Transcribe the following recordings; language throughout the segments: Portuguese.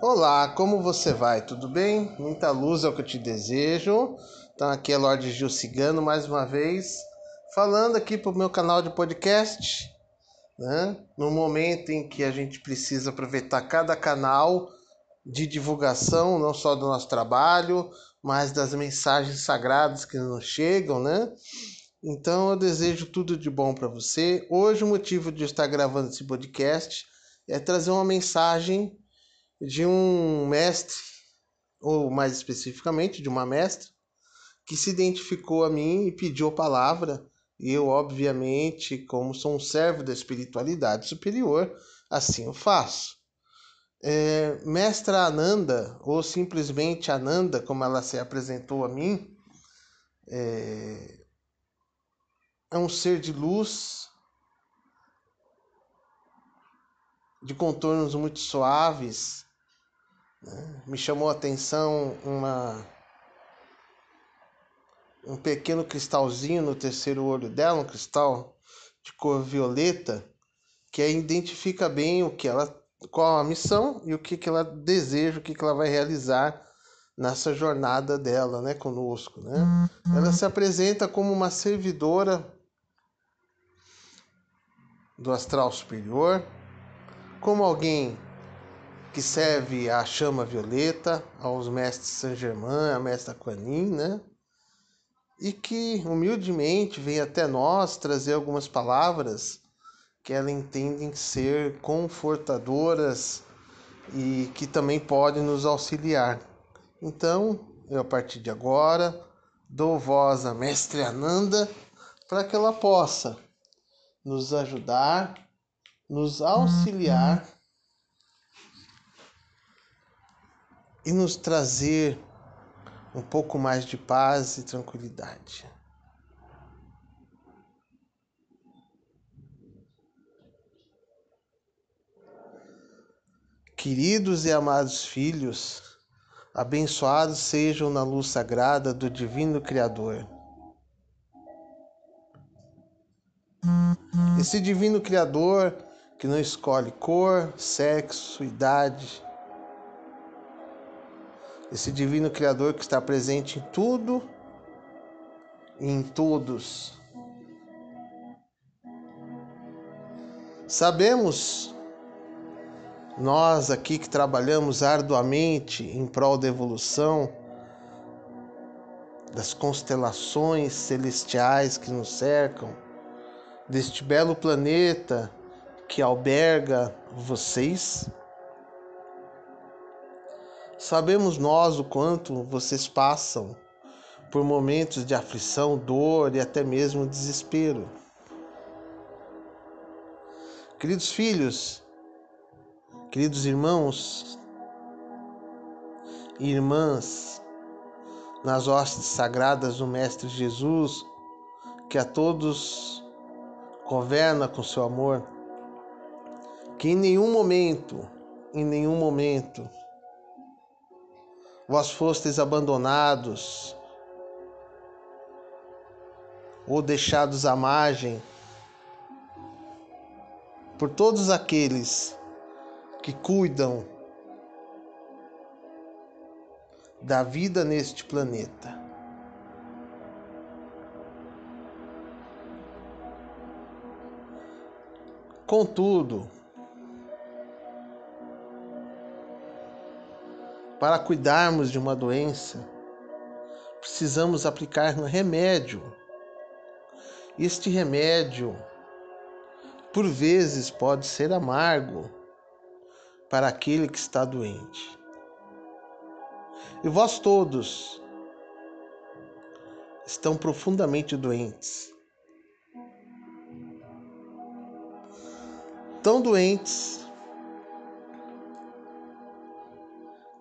Olá, como você vai? Tudo bem? Muita luz é o que eu te desejo. Então aqui é Lorde Gil Cigano mais uma vez, falando aqui para o meu canal de podcast, né? No momento em que a gente precisa aproveitar cada canal de divulgação, não só do nosso trabalho, mas das mensagens sagradas que nos chegam, né? Então eu desejo tudo de bom para você. Hoje o motivo de eu estar gravando esse podcast é trazer uma mensagem de um mestre, ou mais especificamente de uma mestra, que se identificou a mim e pediu a palavra. E eu, obviamente, como sou um servo da espiritualidade superior, assim o faço. É, mestra Ananda, ou simplesmente Ananda, como ela se apresentou a mim, é, é um ser de luz, de contornos muito suaves? Me chamou a atenção uma um pequeno cristalzinho no terceiro olho dela, um cristal de cor violeta, que identifica bem o que ela, qual a missão e o que, que ela deseja, o que, que ela vai realizar nessa jornada dela, né, conosco, né? Ela se apresenta como uma servidora do astral superior, como alguém que serve à chama violeta, aos mestres Saint-Germain, a mestra Quanin, né? E que humildemente vem até nós trazer algumas palavras que ela entendem ser confortadoras e que também podem nos auxiliar. Então, eu a partir de agora dou voz à Mestre Ananda para que ela possa nos ajudar, nos auxiliar e nos trazer um pouco mais de paz e tranquilidade. Queridos e amados filhos, abençoados sejam na luz sagrada do Divino Criador. Esse Divino Criador que não escolhe cor, sexo, idade, esse divino Criador que está presente em tudo e em todos. Sabemos, nós aqui que trabalhamos arduamente em prol da evolução, das constelações celestiais que nos cercam, deste belo planeta que alberga vocês, Sabemos nós o quanto vocês passam por momentos de aflição, dor e até mesmo desespero. Queridos filhos, queridos irmãos e irmãs, nas hostes sagradas do Mestre Jesus, que a todos governa com seu amor, que em nenhum momento, em nenhum momento, vós fostes abandonados ou deixados à margem por todos aqueles que cuidam da vida neste planeta. Contudo, Para cuidarmos de uma doença, precisamos aplicar um remédio. Este remédio, por vezes, pode ser amargo para aquele que está doente. E vós todos estão profundamente doentes. Tão doentes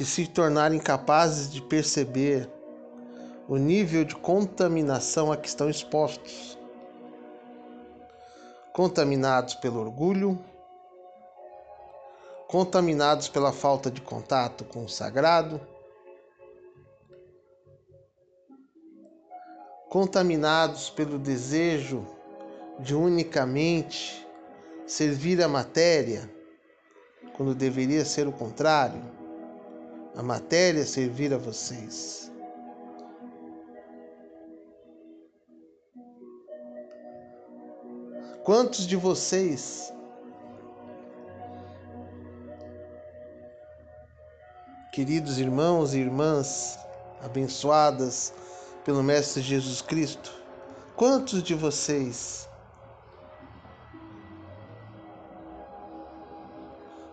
que se tornarem capazes de perceber o nível de contaminação a que estão expostos. Contaminados pelo orgulho, contaminados pela falta de contato com o sagrado, contaminados pelo desejo de unicamente servir a matéria, quando deveria ser o contrário a matéria servir a vocês. Quantos de vocês queridos irmãos e irmãs abençoadas pelo Mestre Jesus Cristo, quantos de vocês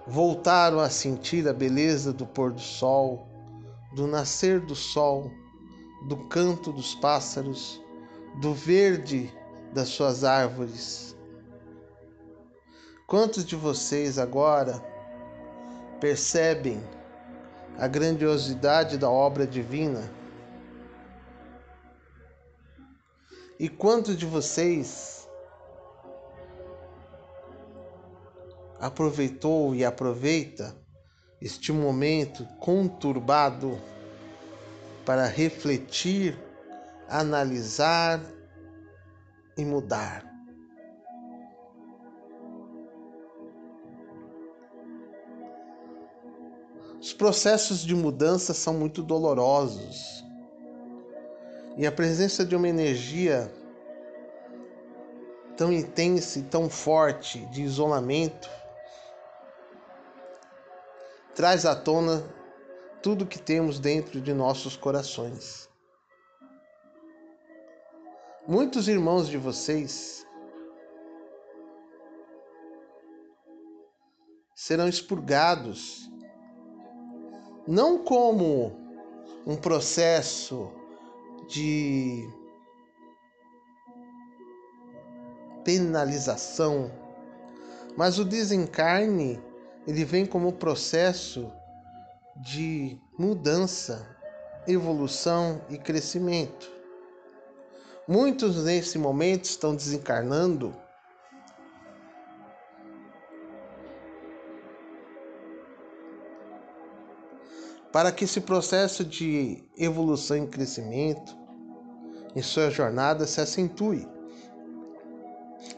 voltaram a sentir a beleza do pôr do sol, do nascer do sol, do canto dos pássaros, do verde das suas árvores. Quantos de vocês agora percebem a grandiosidade da obra divina? E quantos de vocês aproveitou e aproveita este momento conturbado para refletir, analisar e mudar. Os processos de mudança são muito dolorosos. E a presença de uma energia tão intensa e tão forte de isolamento traz à tona tudo que temos dentro de nossos corações. Muitos irmãos de vocês serão expurgados, não como um processo de penalização, mas o desencarne ele vem como processo de mudança, evolução e crescimento. Muitos nesse momento estão desencarnando para que esse processo de evolução e crescimento em sua jornada se acentue.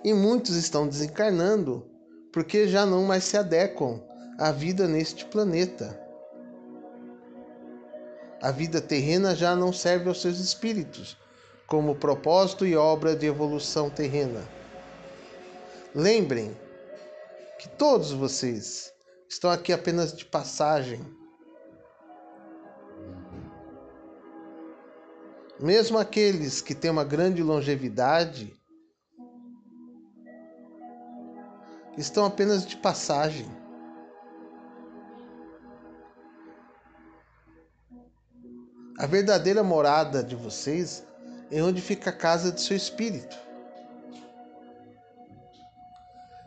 E muitos estão desencarnando porque já não mais se adequam à vida neste planeta. A vida terrena já não serve aos seus espíritos como propósito e obra de evolução terrena. Lembrem que todos vocês estão aqui apenas de passagem. Mesmo aqueles que têm uma grande longevidade estão apenas de passagem. A verdadeira morada de vocês é onde fica a casa de seu espírito.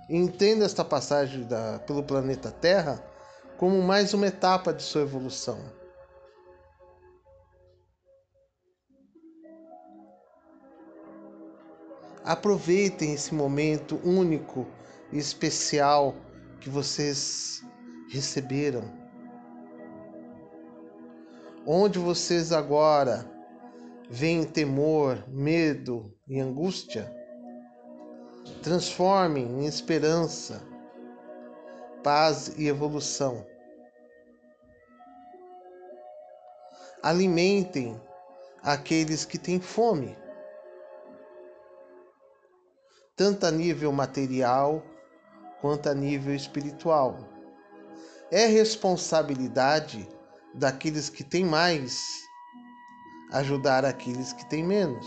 entenda esta passagem da, pelo planeta Terra como mais uma etapa de sua evolução. Aproveitem esse momento único especial que vocês receberam. Onde vocês agora veem temor, medo e angústia, transformem em esperança, paz e evolução. Alimentem aqueles que têm fome, tanto a nível material quanto a nível espiritual. É responsabilidade daqueles que têm mais ajudar aqueles que têm menos.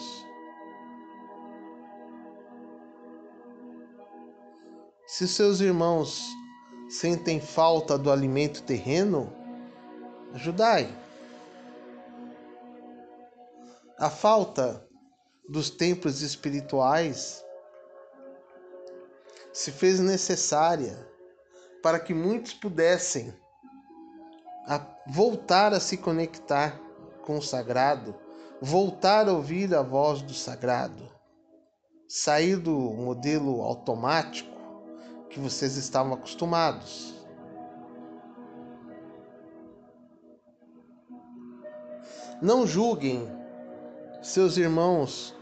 Se seus irmãos sentem falta do alimento terreno, ajudai. A falta dos templos espirituais se fez necessária para que muitos pudessem voltar a se conectar com o sagrado, voltar a ouvir a voz do sagrado, sair do modelo automático que vocês estavam acostumados. Não julguem seus irmãos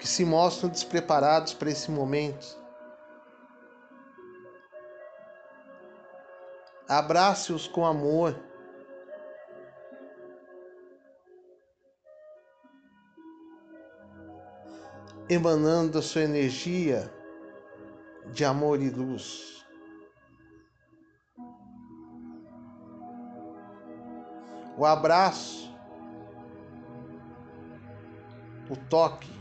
que se mostram despreparados para esse momento. abrace-os com amor. Emanando a sua energia de amor e luz. O abraço, o toque,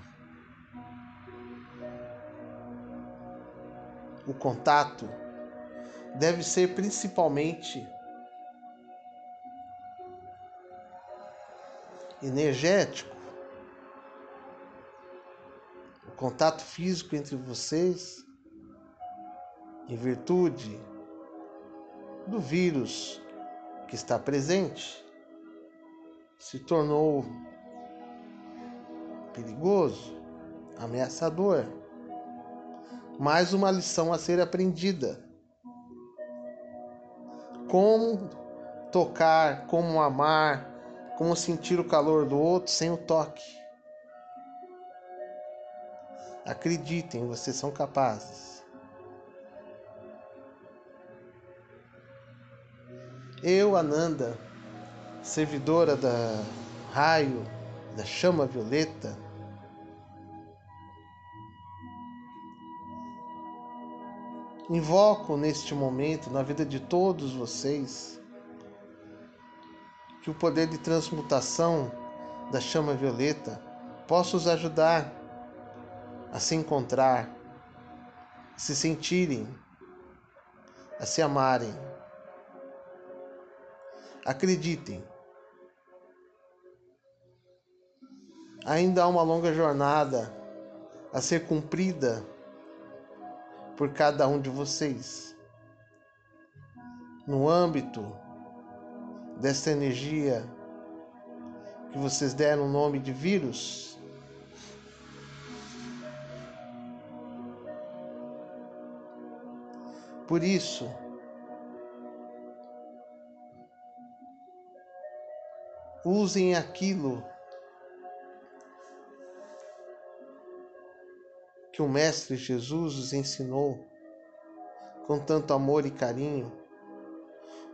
o contato deve ser principalmente energético. O contato físico entre vocês, em virtude do vírus que está presente, se tornou perigoso, ameaçador. Mais uma lição a ser aprendida. Como tocar, como amar, como sentir o calor do outro sem o toque. Acreditem, vocês são capazes. Eu, Ananda, servidora da raio, da chama violeta, invoco neste momento na vida de todos vocês que o poder de transmutação da chama violeta possa os ajudar a se encontrar, a se sentirem, a se amarem. Acreditem, ainda há uma longa jornada a ser cumprida por cada um de vocês. No âmbito dessa energia que vocês deram o nome de vírus. Por isso, usem aquilo que o Mestre Jesus os ensinou com tanto amor e carinho.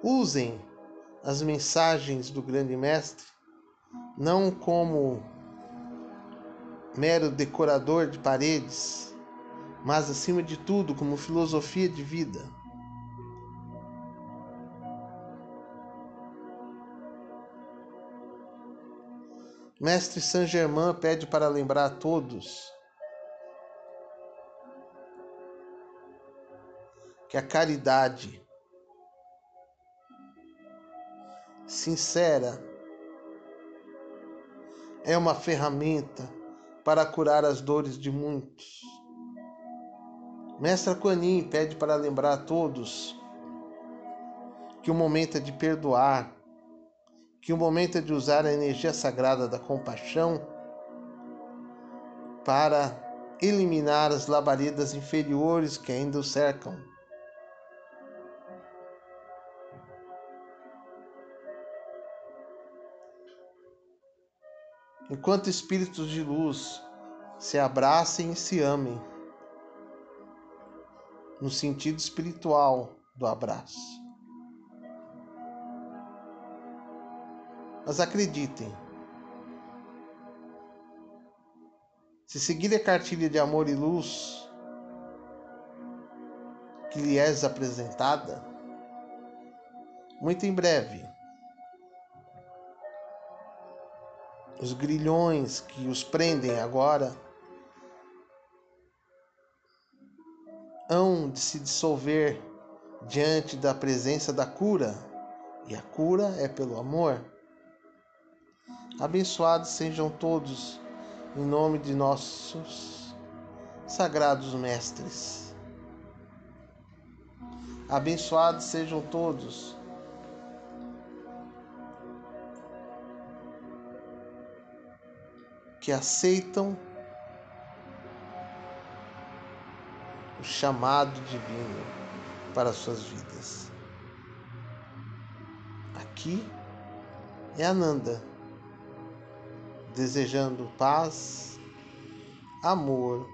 Usem as mensagens do grande mestre não como mero decorador de paredes, mas acima de tudo como filosofia de vida. Mestre Saint Germain pede para lembrar a todos que a caridade sincera é uma ferramenta para curar as dores de muitos. Mestra Quanin pede para lembrar a todos que o momento é de perdoar, que o momento é de usar a energia sagrada da compaixão para eliminar as labaredas inferiores que ainda o cercam. Enquanto espíritos de luz se abracem e se amem, no sentido espiritual do abraço. Mas acreditem, se seguir a cartilha de amor e luz que lhe és apresentada, muito em breve os grilhões que os prendem agora hão de se dissolver diante da presença da cura, e a cura é pelo amor. Abençoados sejam todos em nome de nossos sagrados mestres. Abençoados sejam todos que aceitam o chamado divino para suas vidas. Aqui é Ananda, desejando paz, amor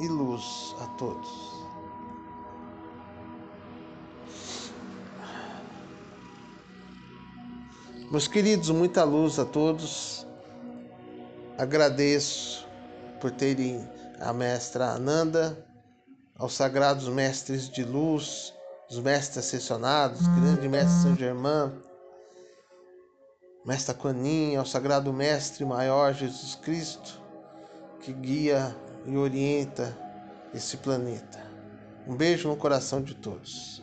e luz a todos. Meus queridos, muita luz a todos. Agradeço por terem a mestra Ananda, aos sagrados mestres de luz, os mestres ascensionados, grande mestre São Germain, mestre Quanin, ao sagrado mestre maior Jesus Cristo, que guia e orienta esse planeta. Um beijo no coração de todos.